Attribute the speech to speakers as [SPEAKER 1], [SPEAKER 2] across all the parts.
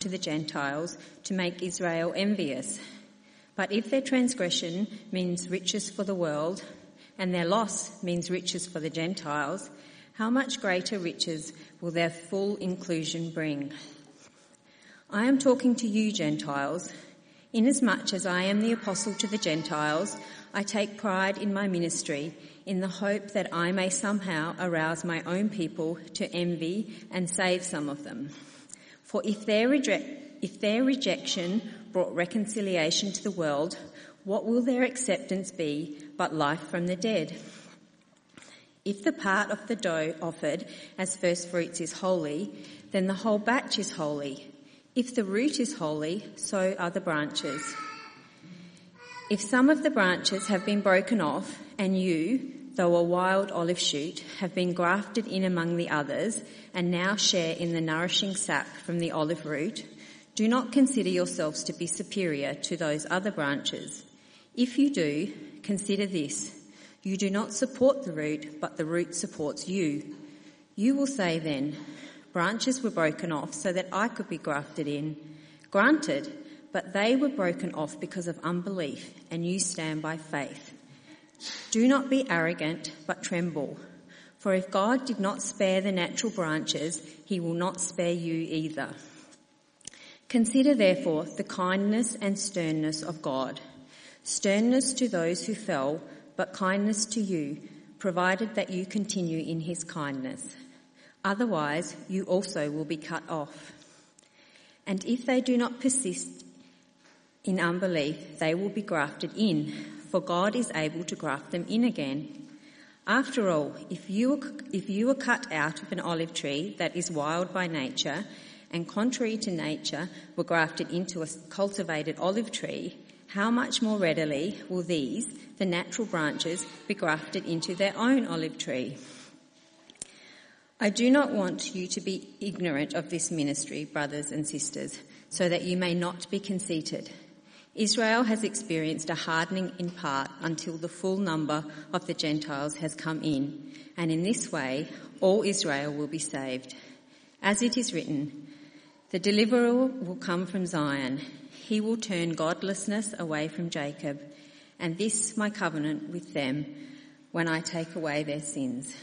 [SPEAKER 1] to the Gentiles to make Israel envious. But if their transgression means riches for the world, and their loss means riches for the Gentiles, how much greater riches will their full inclusion bring? I am talking to you, Gentiles. Inasmuch as I am the apostle to the Gentiles, I take pride in my ministry in the hope that I may somehow arouse my own people to envy and save some of them. For if their, if their rejection brought reconciliation to the world, what will their acceptance be but life from the dead? If the part of the dough offered as first fruits is holy, then the whole batch is holy. If the root is holy, so are the branches. If some of the branches have been broken off, and you, though a wild olive shoot, have been grafted in among the others, and now share in the nourishing sap from the olive root, do not consider yourselves to be superior to those other branches. If you do, consider this. You do not support the root, but the root supports you. You will say then, branches were broken off so that I could be grafted in. Granted, but they were broken off because of unbelief, and you stand by faith. Do not be arrogant, but tremble. For if God did not spare the natural branches, he will not spare you either. Consider therefore the kindness and sternness of God. Sternness to those who fell, but kindness to you, provided that you continue in his kindness. Otherwise, you also will be cut off. And if they do not persist in unbelief, they will be grafted in, for God is able to graft them in again. After all, if you, were, if you were cut out of an olive tree that is wild by nature, and contrary to nature were grafted into a cultivated olive tree, how much more readily will these, the natural branches, be grafted into their own olive tree? I do not want you to be ignorant of this ministry, brothers and sisters, so that you may not be conceited. Israel has experienced a hardening in part until the full number of the Gentiles has come in, and in this way all Israel will be saved. As it is written, the deliverer will come from Zion. He will turn godlessness away from Jacob, and this my covenant with them when I take away their sins.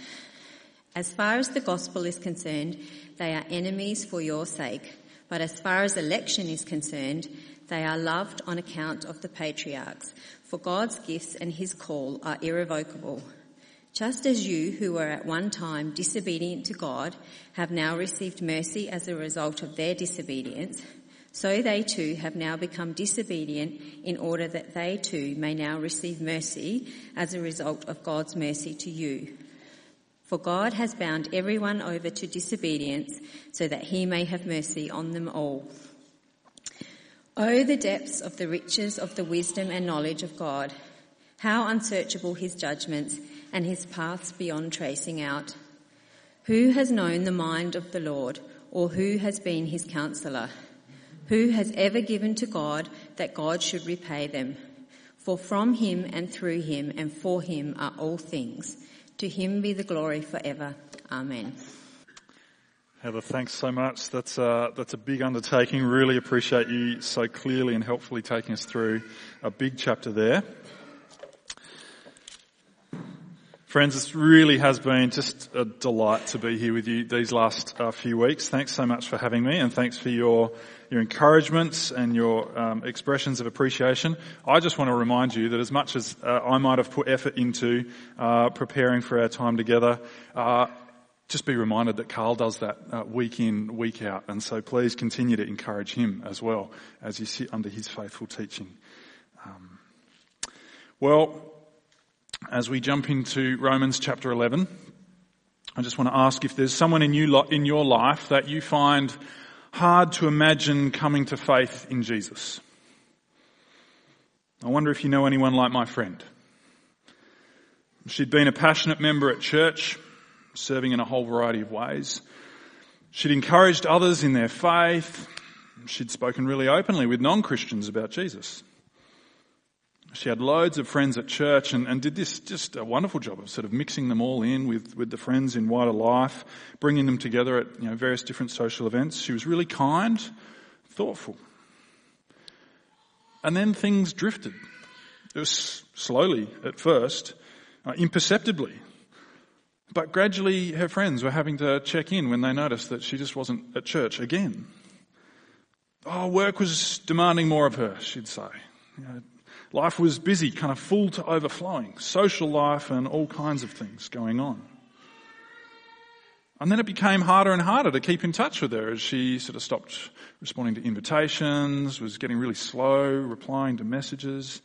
[SPEAKER 1] As far as the gospel is concerned, they are enemies for your sake. But as far as election is concerned, they are loved on account of the patriarchs. For God's gifts and his call are irrevocable. Just as you, who were at one time disobedient to God, have now received mercy as a result of their disobedience, so they too have now become disobedient in order that they too may now receive mercy as a result of God's mercy to you. For God has bound everyone over to disobedience so that he may have mercy on them all. Oh, the depths of the riches of the wisdom and knowledge of God. How unsearchable his judgments and his paths beyond tracing out. Who has known the mind of the Lord or who has been his counselor? Who has ever given to God that God should repay them? For from him and through him and for him are all things. To him be the glory forever. Amen.
[SPEAKER 2] Heather, thanks so much. That's a, that's a big undertaking. Really appreciate you so clearly and helpfully taking us through a big chapter there. Friends, it really has been just a delight to be here with you these last uh, few weeks. Thanks so much for having me and thanks for your your encouragements and your um, expressions of appreciation. I just want to remind you that as much as uh, I might have put effort into uh, preparing for our time together, uh, just be reminded that Carl does that uh, week in, week out, and so please continue to encourage him as well as you sit under his faithful teaching. Um, well, as we jump into Romans chapter 11, I just want to ask if there's someone in you in your life that you find hard to imagine coming to faith in Jesus. I wonder if you know anyone like my friend. She'd been a passionate member at church, serving in a whole variety of ways. She'd encouraged others in their faith. She'd spoken really openly with non-Christians about Jesus. She had loads of friends at church and, and did this just a wonderful job of sort of mixing them all in with, with the friends in wider life, bringing them together at you know, various different social events. She was really kind, thoughtful. And then things drifted. It was slowly at first, uh, imperceptibly. But gradually her friends were having to check in when they noticed that she just wasn't at church again. Oh, work was demanding more of her, she'd say. You know, life was busy, kind of full to overflowing. Social life and all kinds of things going on. And then it became harder and harder to keep in touch with her as she sort of stopped responding to invitations, was getting really slow, replying to messages.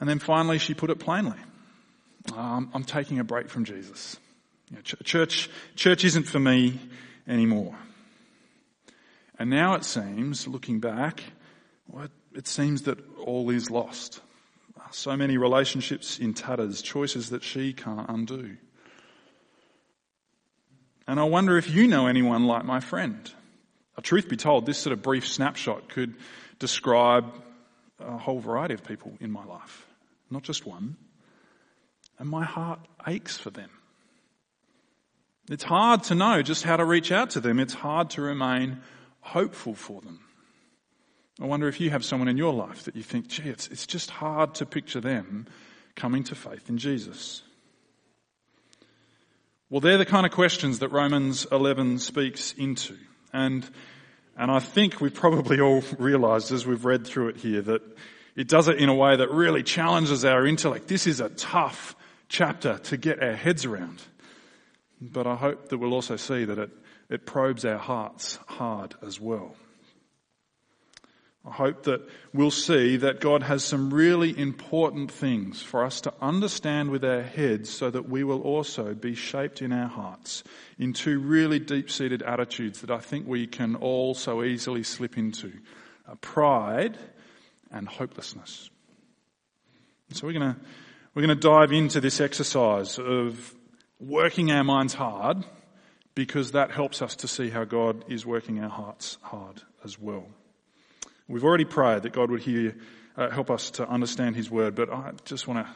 [SPEAKER 2] And then finally she put it plainly. Um, I'm taking a break from Jesus. You know, church, church isn't for me anymore. And now it seems, looking back, well, it seems that all is lost. So many relationships in tatters, choices that she can't undo. And I wonder if you know anyone like my friend. Truth be told, this sort of brief snapshot could describe a whole variety of people in my life, not just one. And my heart aches for them. It's hard to know just how to reach out to them. It's hard to remain hopeful for them. I wonder if you have someone in your life that you think, gee, it's, it's just hard to picture them coming to faith in Jesus. Well, they're the kind of questions that Romans 11 speaks into. And, and I think we've probably all realized as we've read through it here that it does it in a way that really challenges our intellect. This is a tough chapter to get our heads around. But I hope that we'll also see that it, it probes our hearts hard as well. I hope that we'll see that God has some really important things for us to understand with our heads so that we will also be shaped in our hearts into really deep-seated attitudes that I think we can all so easily slip into. Pride and hopelessness. So we're gonna, we're gonna dive into this exercise of working our minds hard because that helps us to see how God is working our hearts hard as well. We've already prayed that God would hear, uh, help us to understand His word, but I just want to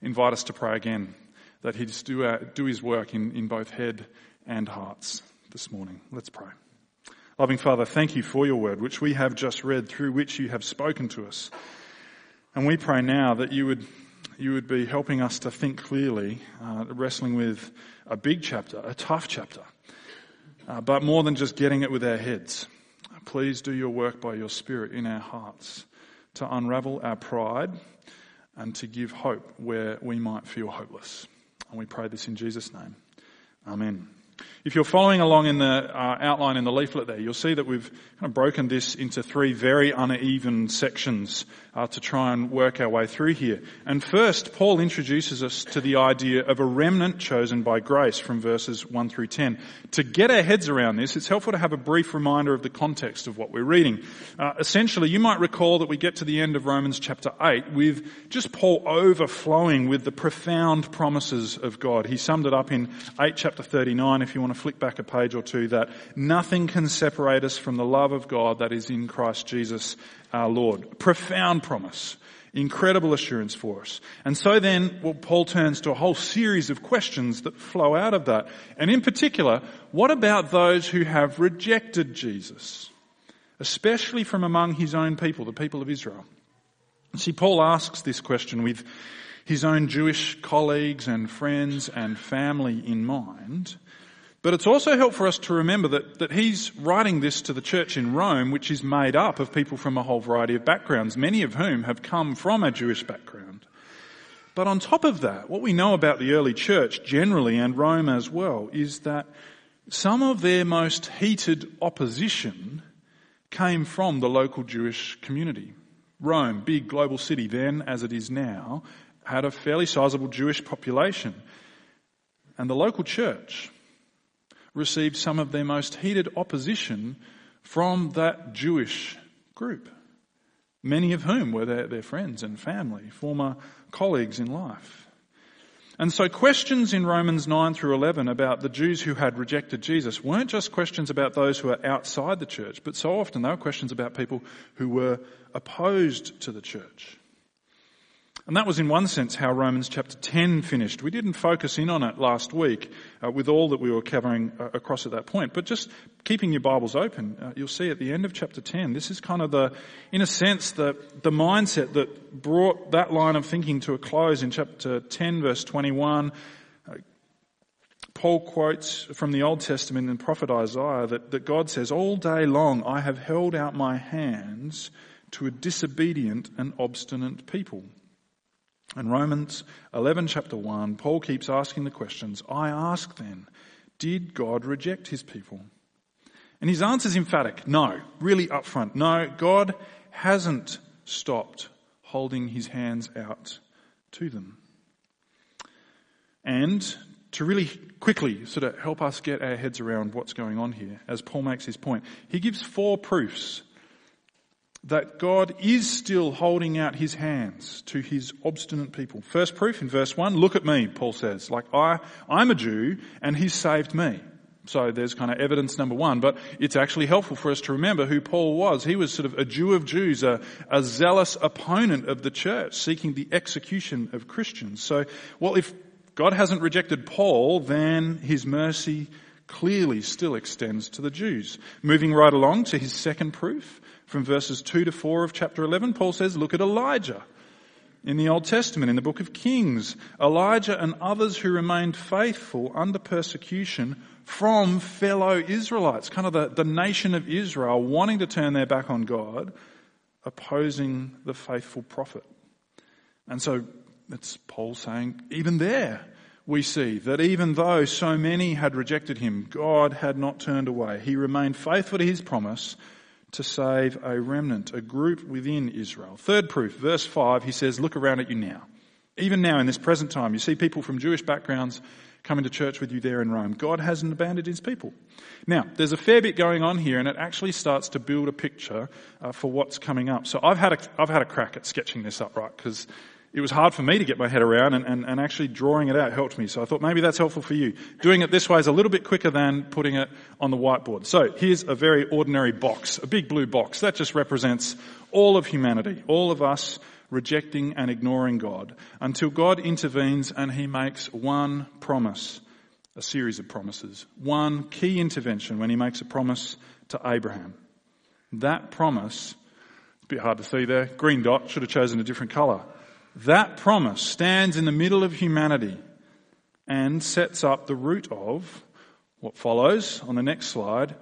[SPEAKER 2] invite us to pray again that He'd do, our, do His work in, in both head and hearts this morning. Let's pray. Loving Father, thank you for your word, which we have just read, through which you have spoken to us. And we pray now that you would, you would be helping us to think clearly, uh, wrestling with a big chapter, a tough chapter, uh, but more than just getting it with our heads. Please do your work by your Spirit in our hearts to unravel our pride and to give hope where we might feel hopeless. And we pray this in Jesus' name. Amen. If you're following along in the uh, outline in the leaflet there, you'll see that we've kind of broken this into three very uneven sections uh, to try and work our way through here. And first, Paul introduces us to the idea of a remnant chosen by grace from verses 1 through 10. To get our heads around this, it's helpful to have a brief reminder of the context of what we're reading. Uh, essentially, you might recall that we get to the end of Romans chapter 8 with just Paul overflowing with the profound promises of God. He summed it up in 8 chapter 39 if you want to flick back a page or two, that nothing can separate us from the love of God that is in Christ Jesus our Lord. Profound promise. Incredible assurance for us. And so then, well, Paul turns to a whole series of questions that flow out of that. And in particular, what about those who have rejected Jesus? Especially from among his own people, the people of Israel. See, Paul asks this question with his own Jewish colleagues and friends and family in mind. But it's also helpful for us to remember that, that he's writing this to the church in Rome, which is made up of people from a whole variety of backgrounds, many of whom have come from a Jewish background. But on top of that, what we know about the early church generally and Rome as well is that some of their most heated opposition came from the local Jewish community. Rome, big global city then as it is now, had a fairly sizable Jewish population. And the local church, received some of their most heated opposition from that Jewish group, many of whom were their, their friends and family, former colleagues in life. And so questions in Romans 9 through 11 about the Jews who had rejected Jesus weren't just questions about those who are outside the church, but so often they were questions about people who were opposed to the church. And that was in one sense how Romans chapter 10 finished. We didn't focus in on it last week uh, with all that we were covering uh, across at that point, but just keeping your Bibles open, uh, you'll see at the end of chapter 10, this is kind of the, in a sense, the, the mindset that brought that line of thinking to a close in chapter 10 verse 21. Uh, Paul quotes from the Old Testament in prophet Isaiah that, that God says, all day long I have held out my hands to a disobedient and obstinate people. In Romans 11 chapter 1, Paul keeps asking the questions, I ask then, did God reject his people? And his answer is emphatic. No. Really upfront. No, God hasn't stopped holding his hands out to them. And to really quickly sort of help us get our heads around what's going on here, as Paul makes his point, he gives four proofs that God is still holding out his hands to his obstinate people. First proof in verse 1, look at me, Paul says. Like, I, I'm a Jew and he's saved me. So there's kind of evidence number one, but it's actually helpful for us to remember who Paul was. He was sort of a Jew of Jews, a, a zealous opponent of the church, seeking the execution of Christians. So, well, if God hasn't rejected Paul, then his mercy clearly still extends to the Jews. Moving right along to his second proof, from verses 2 to 4 of chapter 11, Paul says, look at Elijah. In the Old Testament, in the book of Kings, Elijah and others who remained faithful under persecution from fellow Israelites, kind of the, the nation of Israel wanting to turn their back on God, opposing the faithful prophet. And so it's Paul saying, even there, we see that even though so many had rejected him, God had not turned away. He remained faithful to his promise to save a remnant, a group within Israel. Third proof, verse 5, he says, Look around at you now. Even now, in this present time, you see people from Jewish backgrounds coming to church with you there in Rome. God hasn't abandoned his people. Now, there's a fair bit going on here, and it actually starts to build a picture uh, for what's coming up. So I've had a, I've had a crack at sketching this up, right? Because it was hard for me to get my head around and, and, and, actually drawing it out helped me. So I thought maybe that's helpful for you. Doing it this way is a little bit quicker than putting it on the whiteboard. So here's a very ordinary box, a big blue box. That just represents all of humanity, all of us rejecting and ignoring God until God intervenes and he makes one promise, a series of promises, one key intervention when he makes a promise to Abraham. That promise, it's a bit hard to see there, green dot, should have chosen a different colour that promise stands in the middle of humanity and sets up the root of what follows on the next slide,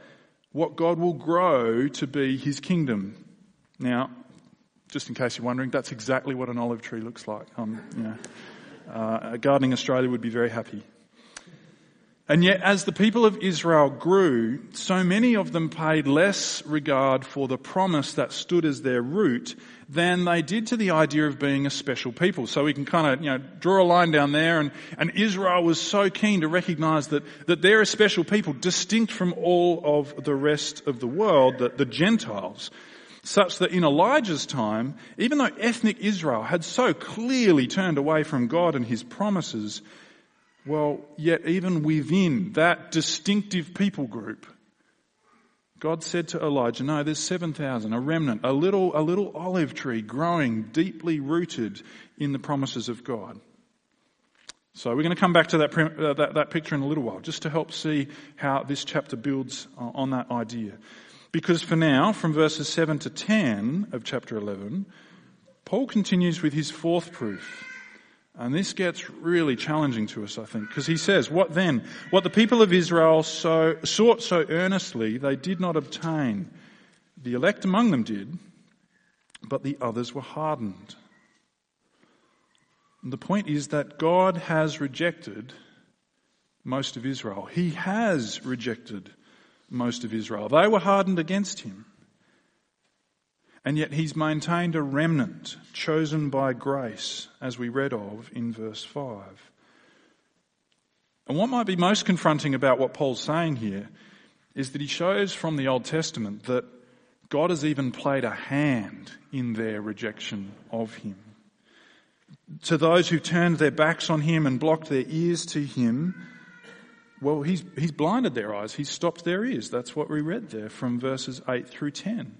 [SPEAKER 2] what God will grow to be his kingdom. Now, just in case you're wondering, that's exactly what an olive tree looks like. Um, you know, uh, Gardening Australia would be very happy. And yet, as the people of Israel grew, so many of them paid less regard for the promise that stood as their root than they did to the idea of being a special people. So we can kind of, you know, draw a line down there and, and Israel was so keen to recognize that, that they're a special people distinct from all of the rest of the world, the, the Gentiles. Such that in Elijah's time, even though ethnic Israel had so clearly turned away from God and His promises, well, yet even within that distinctive people group, God said to Elijah, no, there's 7,000, a remnant, a little, a little olive tree growing deeply rooted in the promises of God. So we're going to come back to that, uh, that, that, picture in a little while, just to help see how this chapter builds uh, on that idea. Because for now, from verses 7 to 10 of chapter 11, Paul continues with his fourth proof. And this gets really challenging to us, I think, because he says, what then? What the people of Israel so, sought so earnestly, they did not obtain. The elect among them did, but the others were hardened. And the point is that God has rejected most of Israel. He has rejected most of Israel. They were hardened against him. And yet he's maintained a remnant chosen by grace, as we read of in verse 5. And what might be most confronting about what Paul's saying here is that he shows from the Old Testament that God has even played a hand in their rejection of him. To those who turned their backs on him and blocked their ears to him, well, he's, he's blinded their eyes. He's stopped their ears. That's what we read there from verses 8 through 10.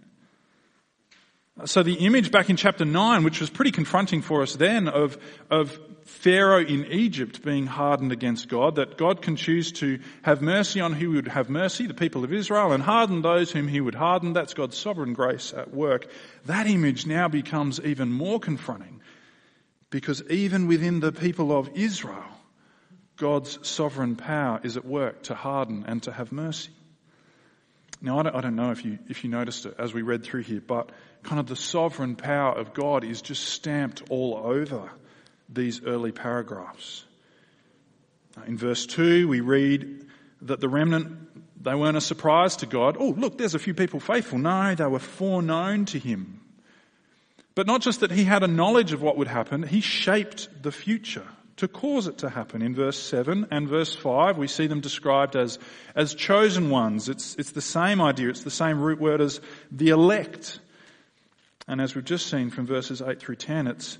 [SPEAKER 2] So the image back in chapter 9, which was pretty confronting for us then of, of Pharaoh in Egypt being hardened against God, that God can choose to have mercy on who would have mercy, the people of Israel, and harden those whom he would harden. That's God's sovereign grace at work. That image now becomes even more confronting because even within the people of Israel, God's sovereign power is at work to harden and to have mercy. Now, I don't, I don't, know if you, if you noticed it as we read through here, but kind of the sovereign power of God is just stamped all over these early paragraphs. In verse 2, we read that the remnant, they weren't a surprise to God. Oh, look, there's a few people faithful. No, they were foreknown to Him. But not just that He had a knowledge of what would happen, He shaped the future to cause it to happen. In verse 7 and verse 5, we see them described as, as chosen ones. It's, it's the same idea. It's the same root word as the elect. And as we've just seen from verses 8 through 10, it's,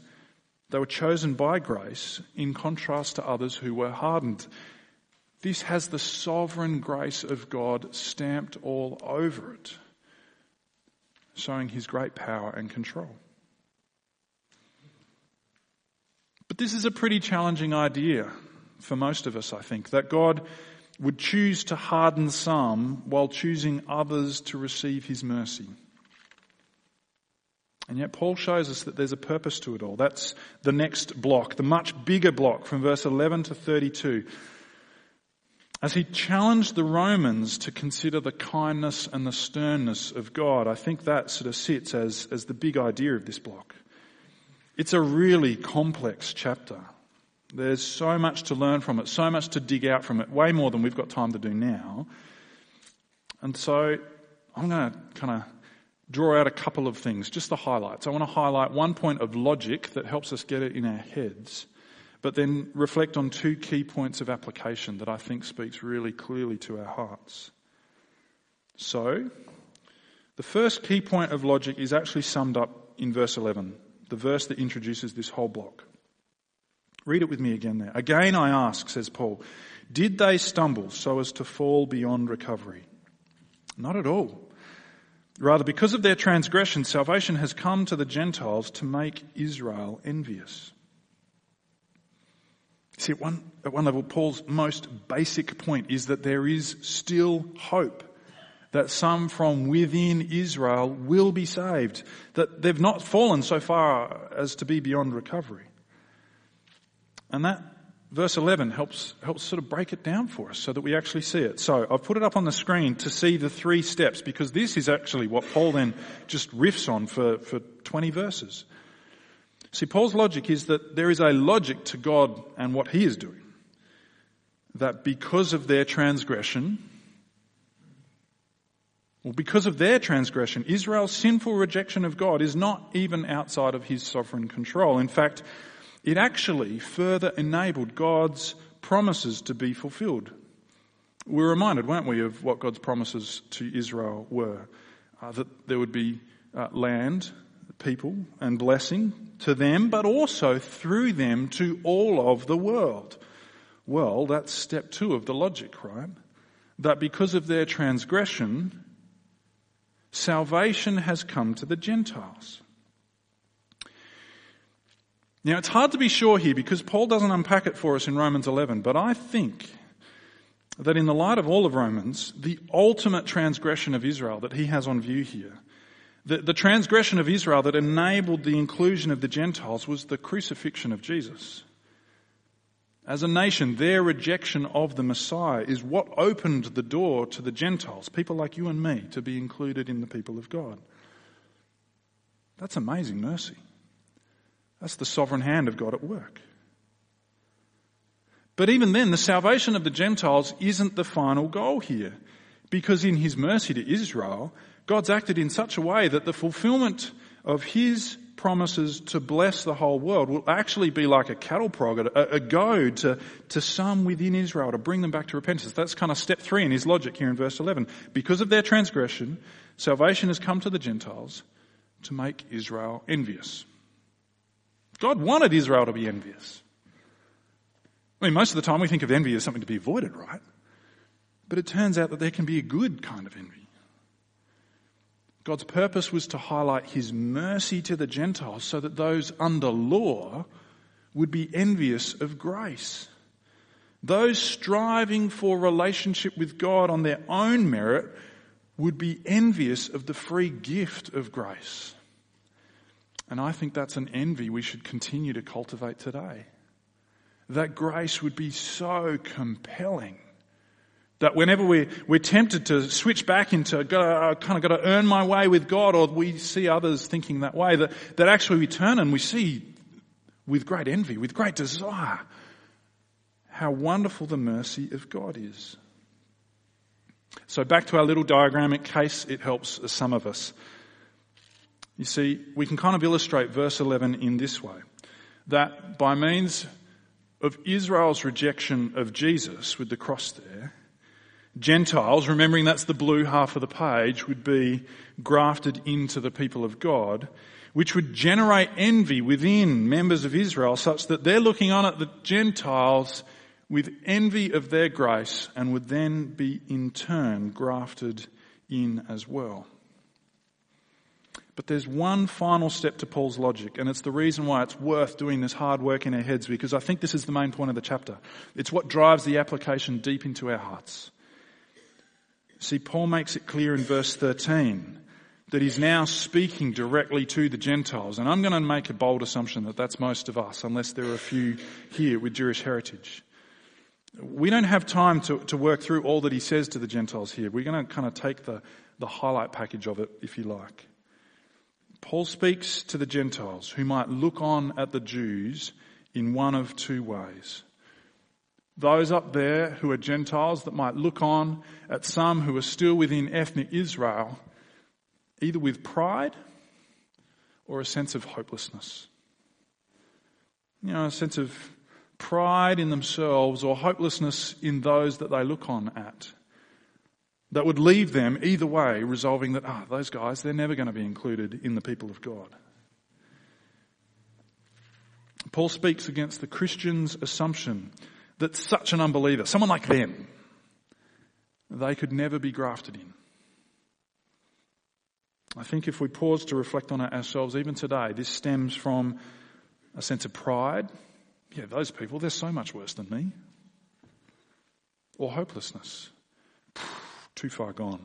[SPEAKER 2] they were chosen by grace in contrast to others who were hardened. This has the sovereign grace of God stamped all over it, showing his great power and control. But this is a pretty challenging idea for most of us, I think, that God would choose to harden some while choosing others to receive his mercy. And yet Paul shows us that there's a purpose to it all. That's the next block, the much bigger block from verse 11 to 32. As he challenged the Romans to consider the kindness and the sternness of God, I think that sort of sits as, as the big idea of this block. It's a really complex chapter. There's so much to learn from it, so much to dig out from it, way more than we've got time to do now. And so I'm going to kind of draw out a couple of things, just the highlights. I want to highlight one point of logic that helps us get it in our heads, but then reflect on two key points of application that I think speaks really clearly to our hearts. So, the first key point of logic is actually summed up in verse 11 the verse that introduces this whole block. Read it with me again there. Again I ask, says Paul, did they stumble so as to fall beyond recovery? Not at all. Rather, because of their transgression, salvation has come to the Gentiles to make Israel envious. See, at one, at one level, Paul's most basic point is that there is still hope that some from within Israel will be saved, that they've not fallen so far as to be beyond recovery. And that verse 11 helps, helps sort of break it down for us so that we actually see it. So I've put it up on the screen to see the three steps because this is actually what Paul then just riffs on for, for 20 verses. See, Paul's logic is that there is a logic to God and what he is doing. That because of their transgression, well, because of their transgression, Israel's sinful rejection of God is not even outside of his sovereign control. In fact, it actually further enabled God's promises to be fulfilled. We're reminded, weren't we, of what God's promises to Israel were? Uh, that there would be uh, land, people, and blessing to them, but also through them to all of the world. Well, that's step two of the logic, right? That because of their transgression, salvation has come to the Gentiles. Now, it's hard to be sure here because Paul doesn't unpack it for us in Romans 11, but I think that in the light of all of Romans, the ultimate transgression of Israel that he has on view here, the, the transgression of Israel that enabled the inclusion of the Gentiles was the crucifixion of Jesus. As a nation, their rejection of the Messiah is what opened the door to the Gentiles, people like you and me, to be included in the people of God. That's amazing mercy. That's the sovereign hand of God at work. But even then, the salvation of the Gentiles isn't the final goal here. Because in His mercy to Israel, God's acted in such a way that the fulfillment of His promises to bless the whole world will actually be like a cattle prod, a, a goad to, to some within Israel to bring them back to repentance. That's kind of step three in his logic here in verse 11. Because of their transgression, salvation has come to the Gentiles to make Israel envious. God wanted Israel to be envious. I mean, most of the time we think of envy as something to be avoided, right? But it turns out that there can be a good kind of envy. God's purpose was to highlight his mercy to the Gentiles so that those under law would be envious of grace. Those striving for relationship with God on their own merit would be envious of the free gift of grace. And I think that's an envy we should continue to cultivate today. That grace would be so compelling that whenever we're, we're tempted to switch back into, gotta, kind of got to earn my way with God, or we see others thinking that way, that, that actually we turn and we see with great envy, with great desire, how wonderful the mercy of God is. So back to our little diagram, in case it helps some of us. You see, we can kind of illustrate verse 11 in this way. That by means of Israel's rejection of Jesus with the cross there, Gentiles, remembering that's the blue half of the page, would be grafted into the people of God, which would generate envy within members of Israel such that they're looking on at the Gentiles with envy of their grace and would then be in turn grafted in as well. But there's one final step to Paul's logic, and it's the reason why it's worth doing this hard work in our heads because I think this is the main point of the chapter. It's what drives the application deep into our hearts. See, Paul makes it clear in verse 13 that he's now speaking directly to the Gentiles. And I'm going to make a bold assumption that that's most of us, unless there are a few here with Jewish heritage. We don't have time to, to work through all that he says to the Gentiles here. We're going to kind of take the, the highlight package of it, if you like. Paul speaks to the Gentiles who might look on at the Jews in one of two ways those up there who are Gentiles that might look on at some who are still within ethnic Israel, either with pride or a sense of hopelessness. You know, a sense of pride in themselves or hopelessness in those that they look on at. That would leave them either way resolving that, ah, oh, those guys, they're never going to be included in the people of God. Paul speaks against the Christian's assumption that such an unbeliever, someone like them, they could never be grafted in. I think if we pause to reflect on it ourselves, even today, this stems from a sense of pride. Yeah, those people, they're so much worse than me. Or hopelessness. Too far gone.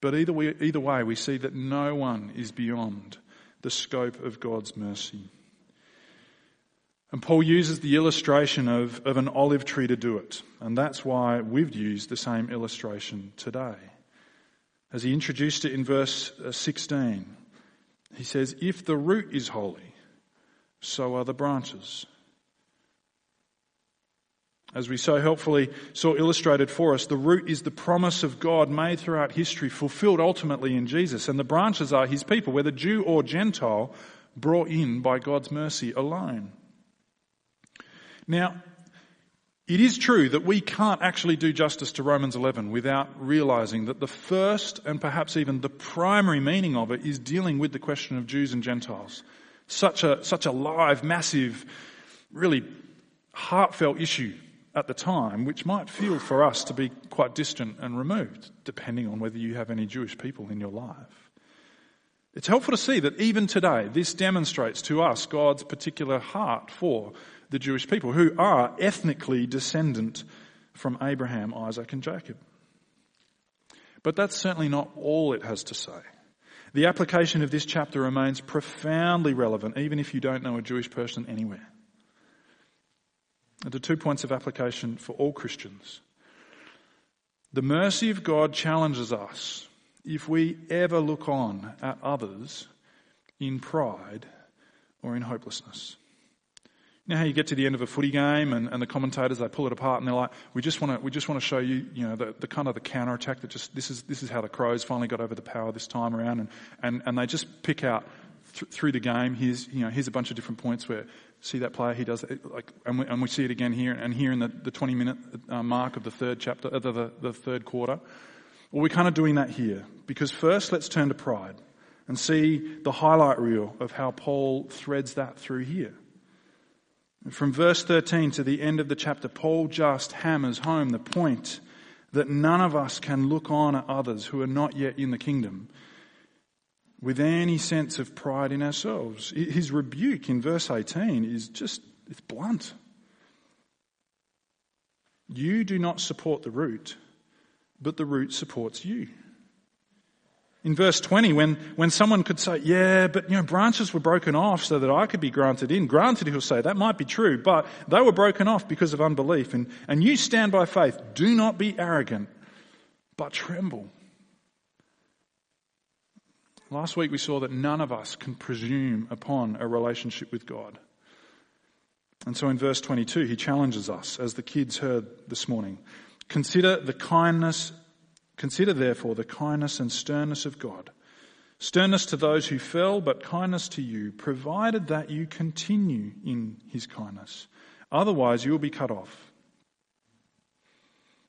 [SPEAKER 2] But either way, either way, we see that no one is beyond the scope of God's mercy. And Paul uses the illustration of, of an olive tree to do it. And that's why we've used the same illustration today. As he introduced it in verse uh, 16, he says, If the root is holy, so are the branches. As we so helpfully saw illustrated for us, the root is the promise of God made throughout history, fulfilled ultimately in Jesus. And the branches are his people, whether Jew or Gentile, brought in by God's mercy alone. Now, it is true that we can't actually do justice to Romans 11 without realizing that the first and perhaps even the primary meaning of it is dealing with the question of Jews and Gentiles. Such a, such a live, massive, really heartfelt issue at the time, which might feel for us to be quite distant and removed, depending on whether you have any Jewish people in your life. It's helpful to see that even today, this demonstrates to us God's particular heart for the Jewish people, who are ethnically descendant from Abraham, Isaac, and Jacob. But that's certainly not all it has to say. The application of this chapter remains profoundly relevant, even if you don't know a Jewish person anywhere. And the two points of application for all Christians. The mercy of God challenges us if we ever look on at others in pride or in hopelessness. You know how you get to the end of a footy game and, and the commentators they pull it apart and they're like, we just want to we just want to show you you know the, the kind of the counter attack that just this is this is how the Crows finally got over the power this time around and and, and they just pick out th- through the game here's you know here's a bunch of different points where see that player he does it like and we, and we see it again here and here in the, the 20 minute uh, mark of the third chapter uh, the, the, the third quarter. Well, we're kind of doing that here because first let's turn to pride and see the highlight reel of how Paul threads that through here. From verse 13 to the end of the chapter, Paul just hammers home the point that none of us can look on at others who are not yet in the kingdom with any sense of pride in ourselves. His rebuke in verse 18 is just, it's blunt. You do not support the root, but the root supports you. In verse 20, when, when someone could say, yeah, but you know, branches were broken off so that I could be granted in. Granted, he'll say, that might be true, but they were broken off because of unbelief. And, and you stand by faith. Do not be arrogant, but tremble. Last week we saw that none of us can presume upon a relationship with God. And so in verse 22, he challenges us, as the kids heard this morning. Consider the kindness, consider therefore the kindness and sternness of God. Sternness to those who fell, but kindness to you, provided that you continue in his kindness. Otherwise you will be cut off.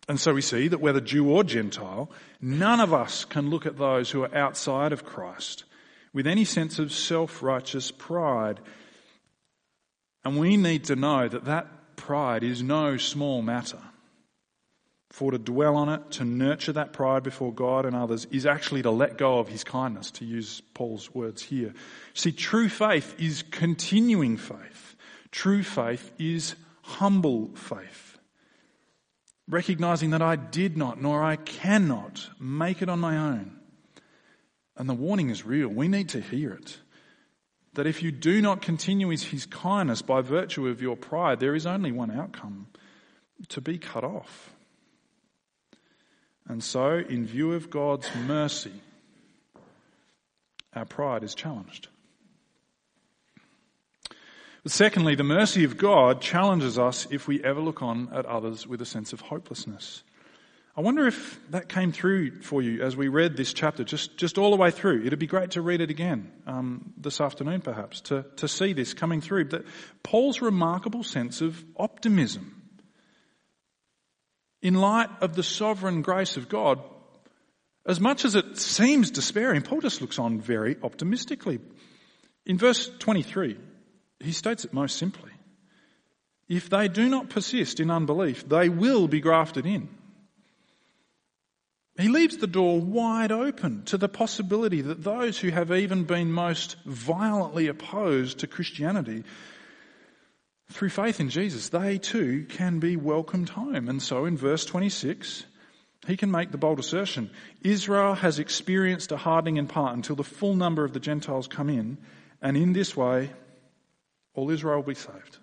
[SPEAKER 2] And so we see that whether Jew or Gentile, none of us can look at those who are outside of Christ with any sense of self-righteous pride. And we need to know that that pride is no small matter. For to dwell on it, to nurture that pride before God and others, is actually to let go of his kindness, to use Paul's words here. See, true faith is continuing faith. True faith is humble faith recognizing that I did not, nor I cannot make it on my own. And the warning is real. We need to hear it. That if you do not continue his kindness by virtue of your pride, there is only one outcome to be cut off. And so, in view of God's mercy, our pride is challenged. But secondly, the mercy of God challenges us if we ever look on at others with a sense of hopelessness. I wonder if that came through for you as we read this chapter, just, just all the way through. It'd be great to read it again um, this afternoon, perhaps, to, to see this coming through. That Paul's remarkable sense of optimism. In light of the sovereign grace of God, as much as it seems despairing, Paul just looks on very optimistically. In verse 23, he states it most simply. If they do not persist in unbelief, they will be grafted in. He leaves the door wide open to the possibility that those who have even been most violently opposed to Christianity through faith in Jesus, they too can be welcomed home. And so in verse 26, he can make the bold assertion Israel has experienced a hardening in part until the full number of the Gentiles come in, and in this way all Israel will be saved.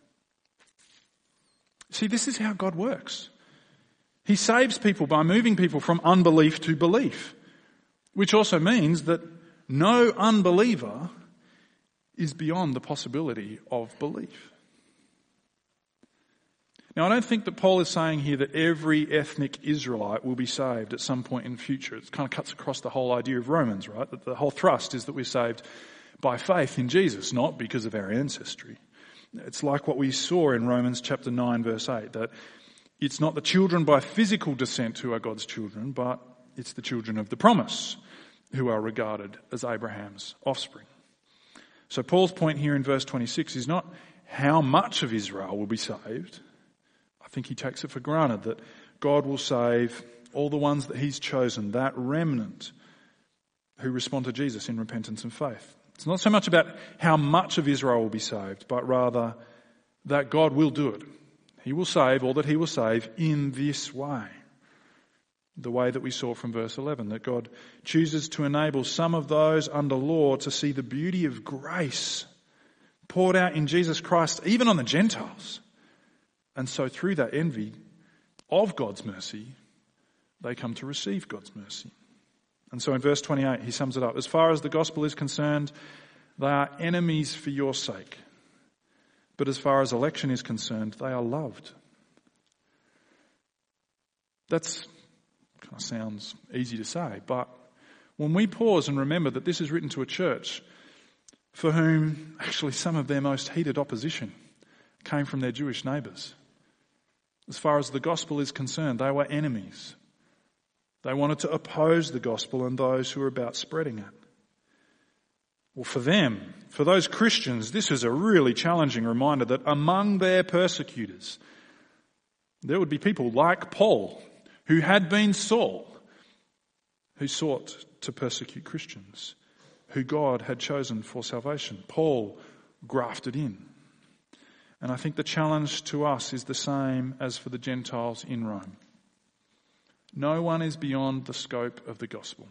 [SPEAKER 2] See, this is how God works. He saves people by moving people from unbelief to belief, which also means that no unbeliever is beyond the possibility of belief. Now, I don't think that Paul is saying here that every ethnic Israelite will be saved at some point in the future. It kind of cuts across the whole idea of Romans, right? That the whole thrust is that we're saved by faith in Jesus, not because of our ancestry. It's like what we saw in Romans chapter 9 verse 8, that it's not the children by physical descent who are God's children, but it's the children of the promise who are regarded as Abraham's offspring. So Paul's point here in verse 26 is not how much of Israel will be saved. I think he takes it for granted that God will save all the ones that he's chosen, that remnant who respond to Jesus in repentance and faith. It's not so much about how much of Israel will be saved, but rather that God will do it. He will save all that he will save in this way. The way that we saw from verse 11, that God chooses to enable some of those under law to see the beauty of grace poured out in Jesus Christ, even on the Gentiles. And so through that envy of God's mercy, they come to receive God's mercy. And so in verse 28, he sums it up. As far as the gospel is concerned, they are enemies for your sake. But as far as election is concerned, they are loved. That's kind of sounds easy to say, but when we pause and remember that this is written to a church for whom actually some of their most heated opposition came from their Jewish neighbours. As far as the gospel is concerned, they were enemies. They wanted to oppose the gospel and those who were about spreading it. Well, for them, for those Christians, this is a really challenging reminder that among their persecutors, there would be people like Paul who had been Saul, who sought to persecute Christians, who God had chosen for salvation. Paul grafted in. And I think the challenge to us is the same as for the Gentiles in Rome. No one is beyond the scope of the gospel.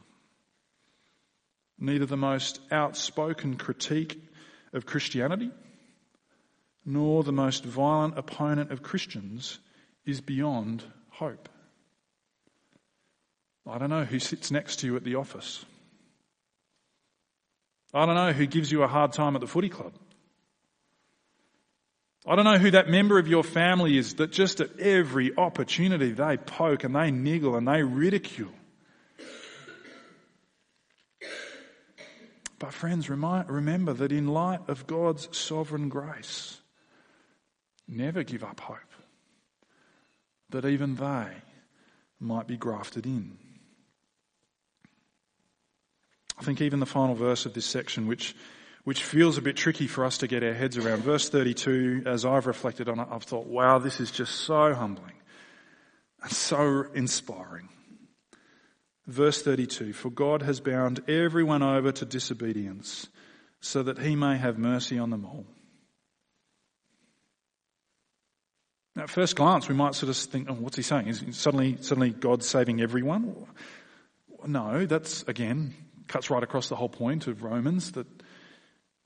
[SPEAKER 2] Neither the most outspoken critique of Christianity nor the most violent opponent of Christians is beyond hope. I don't know who sits next to you at the office. I don't know who gives you a hard time at the footy club. I don't know who that member of your family is that just at every opportunity they poke and they niggle and they ridicule. But friends, remember that in light of God's sovereign grace, never give up hope that even they might be grafted in. I think even the final verse of this section, which, which feels a bit tricky for us to get our heads around, verse 32, as I've reflected on it, I've thought, wow, this is just so humbling and so inspiring. Verse 32, for God has bound everyone over to disobedience so that he may have mercy on them all. At first glance, we might sort of think, oh, what's he saying? Is suddenly, suddenly God saving everyone? No, that's, again, cuts right across the whole point of Romans that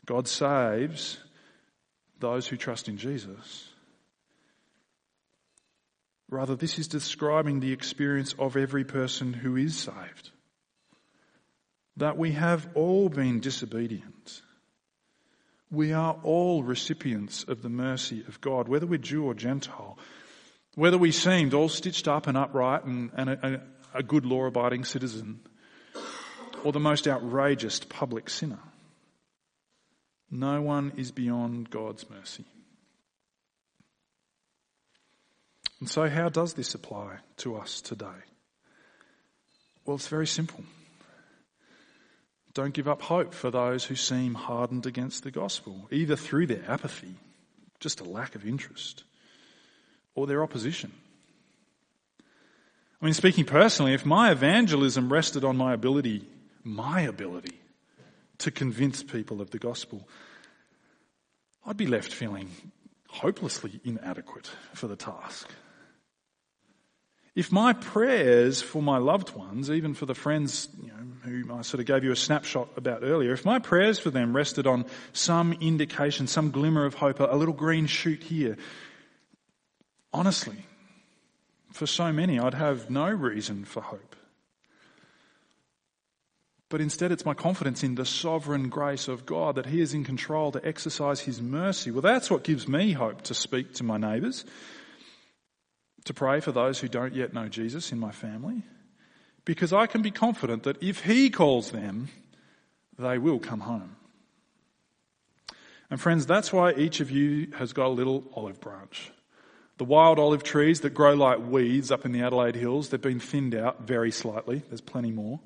[SPEAKER 2] God saves those who trust in Jesus. Rather, this is describing the experience of every person who is saved. That we have all been disobedient. We are all recipients of the mercy of God, whether we're Jew or Gentile. Whether we seemed all stitched up and upright and, and a, a good law abiding citizen or the most outrageous public sinner. No one is beyond God's mercy. And so, how does this apply to us today? Well, it's very simple. Don't give up hope for those who seem hardened against the gospel, either through their apathy, just a lack of interest, or their opposition. I mean, speaking personally, if my evangelism rested on my ability my ability to convince people of the gospel, I'd be left feeling hopelessly inadequate for the task. If my prayers for my loved ones, even for the friends you know, who I sort of gave you a snapshot about earlier, if my prayers for them rested on some indication, some glimmer of hope, a little green shoot here, honestly, for so many, I'd have no reason for hope. But instead, it's my confidence in the sovereign grace of God that He is in control to exercise His mercy. Well, that's what gives me hope to speak to my neighbours, to pray for those who don't yet know Jesus in my family, because I can be confident that if He calls them, they will come home. And friends, that's why each of you has got a little olive branch. The wild olive trees that grow like weeds up in the Adelaide Hills, they've been thinned out very slightly. There's plenty more.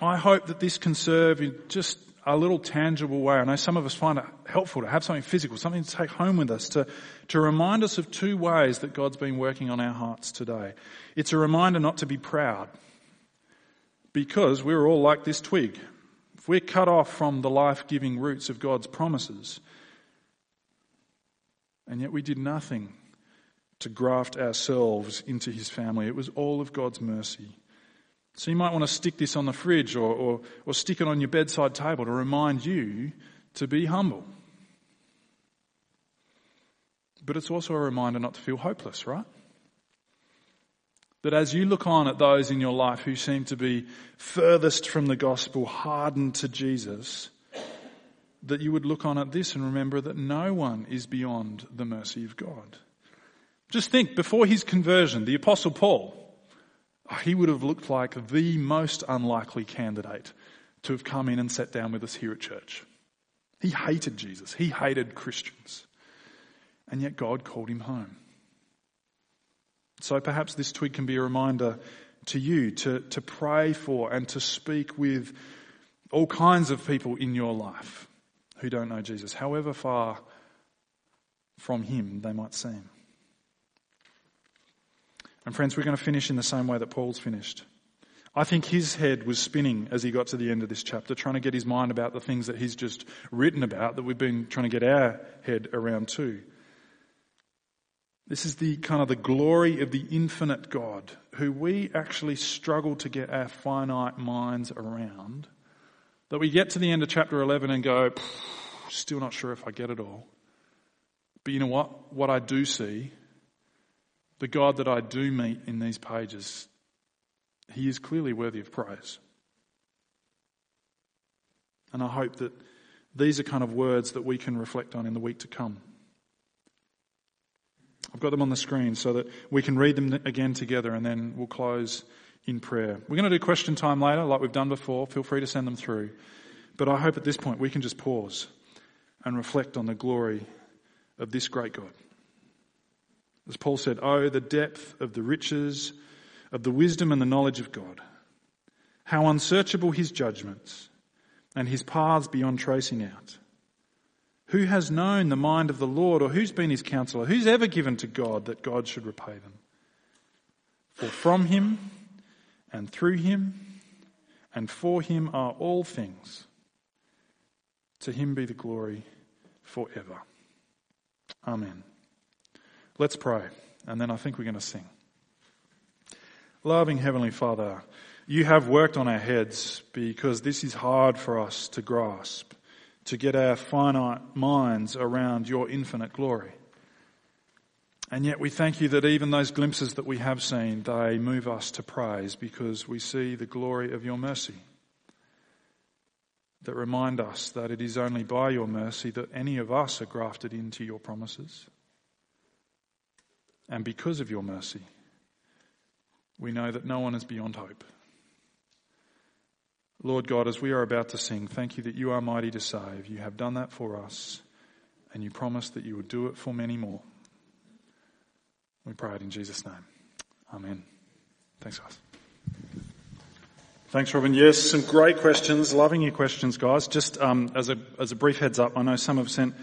[SPEAKER 2] I hope that this can serve in just a little tangible way. I know some of us find it helpful to have something physical, something to take home with us, to, to remind us of two ways that God's been working on our hearts today. It's a reminder not to be proud, because we're all like this twig. If we're cut off from the life giving roots of God's promises, and yet we did nothing to graft ourselves into his family, it was all of God's mercy. So you might want to stick this on the fridge or, or, or stick it on your bedside table to remind you to be humble. But it's also a reminder not to feel hopeless, right? That as you look on at those in your life who seem to be furthest from the gospel, hardened to Jesus, that you would look on at this and remember that no one is beyond the mercy of God. Just think, before his conversion, the apostle Paul, he would have looked like the most unlikely candidate to have come in and sat down with us here at church. He hated Jesus. He hated Christians. And yet God called him home. So perhaps this twig can be a reminder to you to, to pray for and to speak with all kinds of people in your life who don't know Jesus, however far from him they might seem. And friends, we're going to finish in the same way that Paul's finished. I think his head was spinning as he got to the end of this chapter, trying to get his mind about the things that he's just written about that we've been trying to get our head around too. This is the kind of the glory of the infinite God who we actually struggle to get our finite minds around. That we get to the end of chapter 11 and go, still not sure if I get it all. But you know what? What I do see, the God that I do meet in these pages, he is clearly worthy of praise. And I hope that these are kind of words that we can reflect on in the week to come. I've got them on the screen so that we can read them again together and then we'll close in prayer. We're going to do question time later, like we've done before. Feel free to send them through. But I hope at this point we can just pause and reflect on the glory of this great God. As Paul said, Oh, the depth of the riches of the wisdom and the knowledge of God. How unsearchable his judgments and his paths beyond tracing out. Who has known the mind of the Lord or who's been his counselor? Who's ever given to God that God should repay them? For from him and through him and for him are all things. To him be the glory forever. Amen. Let's pray, and then I think we're going to sing. Loving Heavenly Father, you have worked on our heads because this is hard for us to grasp, to get our finite minds around your infinite glory. And yet we thank you that even those glimpses that we have seen, they move us to praise because we see the glory of your mercy. That remind us that it is only by your mercy that any of us are grafted into your promises. And because of your mercy, we know that no one is beyond hope. Lord God, as we are about to sing, thank you that you are mighty to save. You have done that for us, and you promised that you would do it for many more. We pray it in Jesus' name. Amen. Thanks, guys. Thanks, Robin. Yes, some great questions. Loving your questions, guys. Just um, as a as a brief heads up, I know some have sent.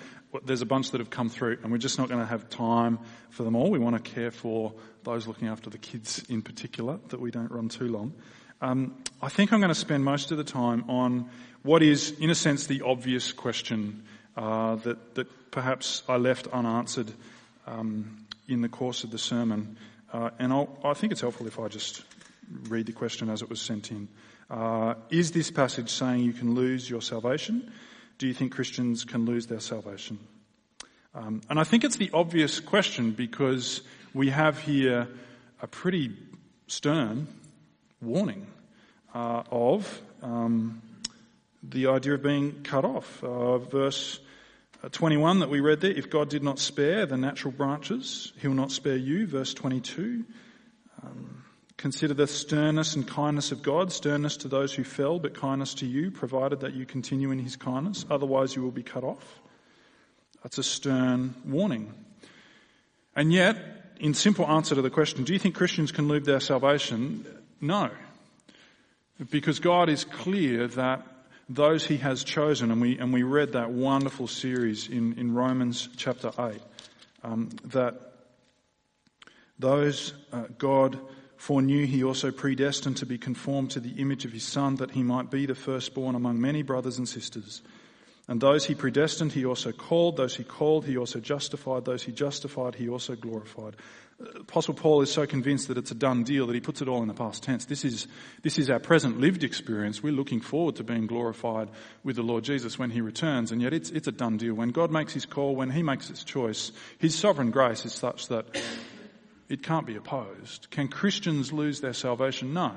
[SPEAKER 2] There's a bunch that have come through, and we're just not going to have time for them all. We want to care for those looking after the kids in particular, that we don't run too long. Um, I think I'm going to spend most of the time on what is, in a sense, the obvious question uh, that, that perhaps I left unanswered um, in the course of the sermon. Uh, and I'll, i think it's helpful if I just read the question as it was sent in. Uh, is this passage saying you can lose your salvation? Do you think Christians can lose their salvation? Um, and I think it's the obvious question because we have here a pretty stern warning uh, of um, the idea of being cut off. Uh, verse uh, 21 that we read there, if God did not spare the natural branches, he will not spare you. Verse 22. Um, consider the sternness and kindness of God, sternness to those who fell, but kindness to you, provided that you continue in his kindness. Otherwise, you will be cut off. That's a stern warning. And yet, in simple answer to the question, do you think Christians can lose their salvation? No. Because God is clear that those he has chosen, and we, and we read that wonderful series in, in Romans chapter 8, um, that those uh, God foreknew, he also predestined to be conformed to the image of his Son, that he might be the firstborn among many brothers and sisters. And those he predestined, he also called. Those he called, he also justified. Those he justified, he also glorified. Apostle Paul is so convinced that it's a done deal that he puts it all in the past tense. This is, this is our present lived experience. We're looking forward to being glorified with the Lord Jesus when he returns, and yet it's, it's a done deal. When God makes his call, when he makes his choice, his sovereign grace is such that it can't be opposed. Can Christians lose their salvation? No.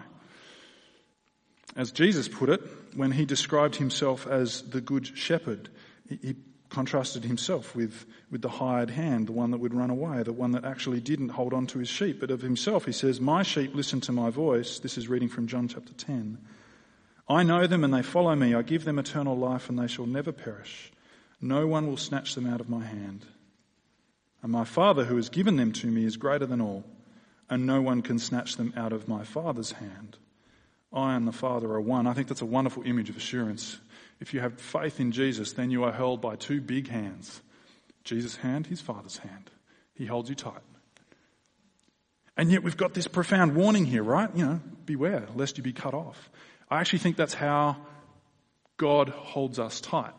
[SPEAKER 2] As Jesus put it, when he described himself as the good shepherd, he contrasted himself with, with the hired hand, the one that would run away, the one that actually didn't hold on to his sheep. But of himself, he says, My sheep listen to my voice. This is reading from John chapter 10. I know them and they follow me. I give them eternal life and they shall never perish. No one will snatch them out of my hand. And my Father who has given them to me is greater than all, and no one can snatch them out of my Father's hand. I and the Father are one. I think that's a wonderful image of assurance. If you have faith in Jesus, then you are held by two big hands Jesus' hand, his Father's hand. He holds you tight. And yet we've got this profound warning here, right? You know, beware lest you be cut off. I actually think that's how God holds us tight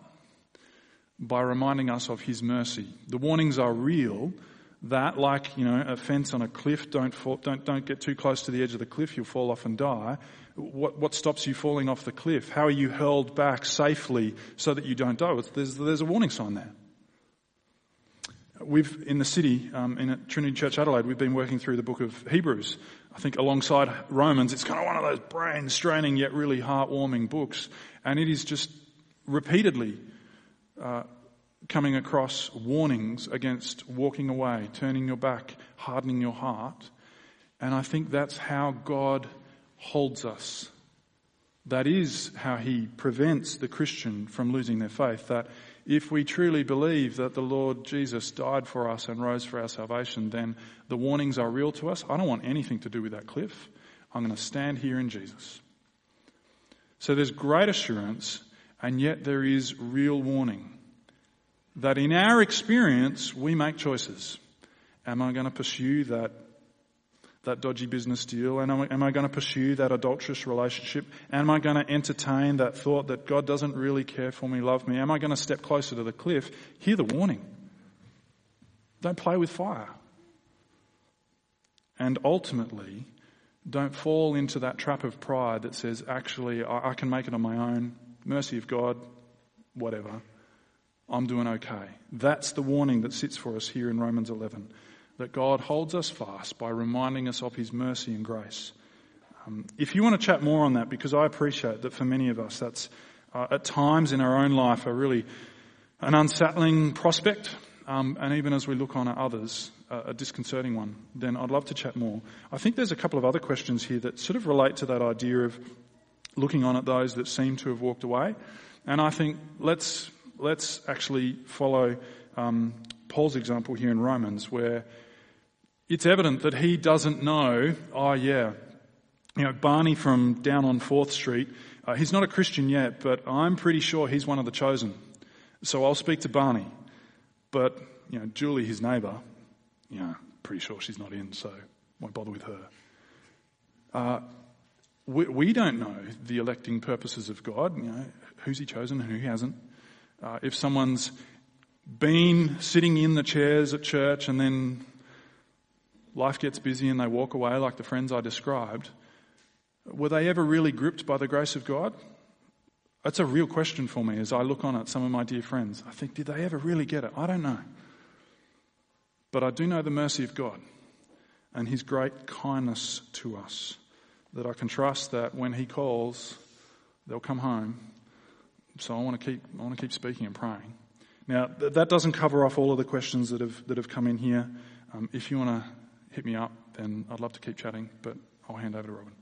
[SPEAKER 2] by reminding us of his mercy. The warnings are real that like, you know, a fence on a cliff, don't fall, don't, don't get too close to the edge of the cliff, you'll fall off and die. What, what stops you falling off the cliff? How are you hurled back safely so that you don't die? There's, there's a warning sign there. We've, in the city, um, in Trinity Church Adelaide, we've been working through the book of Hebrews. I think alongside Romans, it's kind of one of those brain straining yet really heartwarming books. And it is just repeatedly uh, coming across warnings against walking away, turning your back, hardening your heart. And I think that's how God holds us. That is how He prevents the Christian from losing their faith. That if we truly believe that the Lord Jesus died for us and rose for our salvation, then the warnings are real to us. I don't want anything to do with that cliff. I'm going to stand here in Jesus. So there's great assurance, and yet there is real warning that in our experience, we make choices. Am I going to pursue that, that dodgy business deal? And am I, am I going to pursue that adulterous relationship? Am I going to entertain that thought that God doesn't really care for me, love me? Am I going to step closer to the cliff? Hear the warning. Don't play with fire. And ultimately, don't fall into that trap of pride that says, actually, I, I can make it on my own. Mercy of God, whatever. I'm doing okay. That's the warning that sits for us here in Romans 11. That God holds us fast by reminding us of His mercy and grace. Um, if you want to chat more on that, because I appreciate that for many of us, that's uh, at times in our own life a really an unsettling prospect, um, and even as we look on at others, uh, a disconcerting one, then I'd love to chat more. I think there's a couple of other questions here that sort of relate to that idea of looking on at those that seem to have walked away. And I think let's let's actually follow um, Paul's example here in Romans, where it's evident that he doesn't know, oh yeah, you know, Barney from down on 4th Street, uh, he's not a Christian yet, but I'm pretty sure he's one of the chosen. So I'll speak to Barney. But, you know, Julie, his neighbour, you know, pretty sure she's not in, so won't bother with her. Uh, we, we, don't know the electing purposes of God, you know, who's he chosen and who he hasn't. Uh, if someone's been sitting in the chairs at church and then life gets busy and they walk away like the friends I described, were they ever really gripped by the grace of God? That's a real question for me as I look on at some of my dear friends. I think, did they ever really get it? I don't know. But I do know the mercy of God and His great kindness to us that I can trust that when He calls, they'll come home so I want to keep, I want to keep speaking and praying. Now, th- that doesn't cover off all of the questions that have, that have come in here. Um, if you want to hit me up, then I'd love to keep chatting, but I'll hand over to Robin.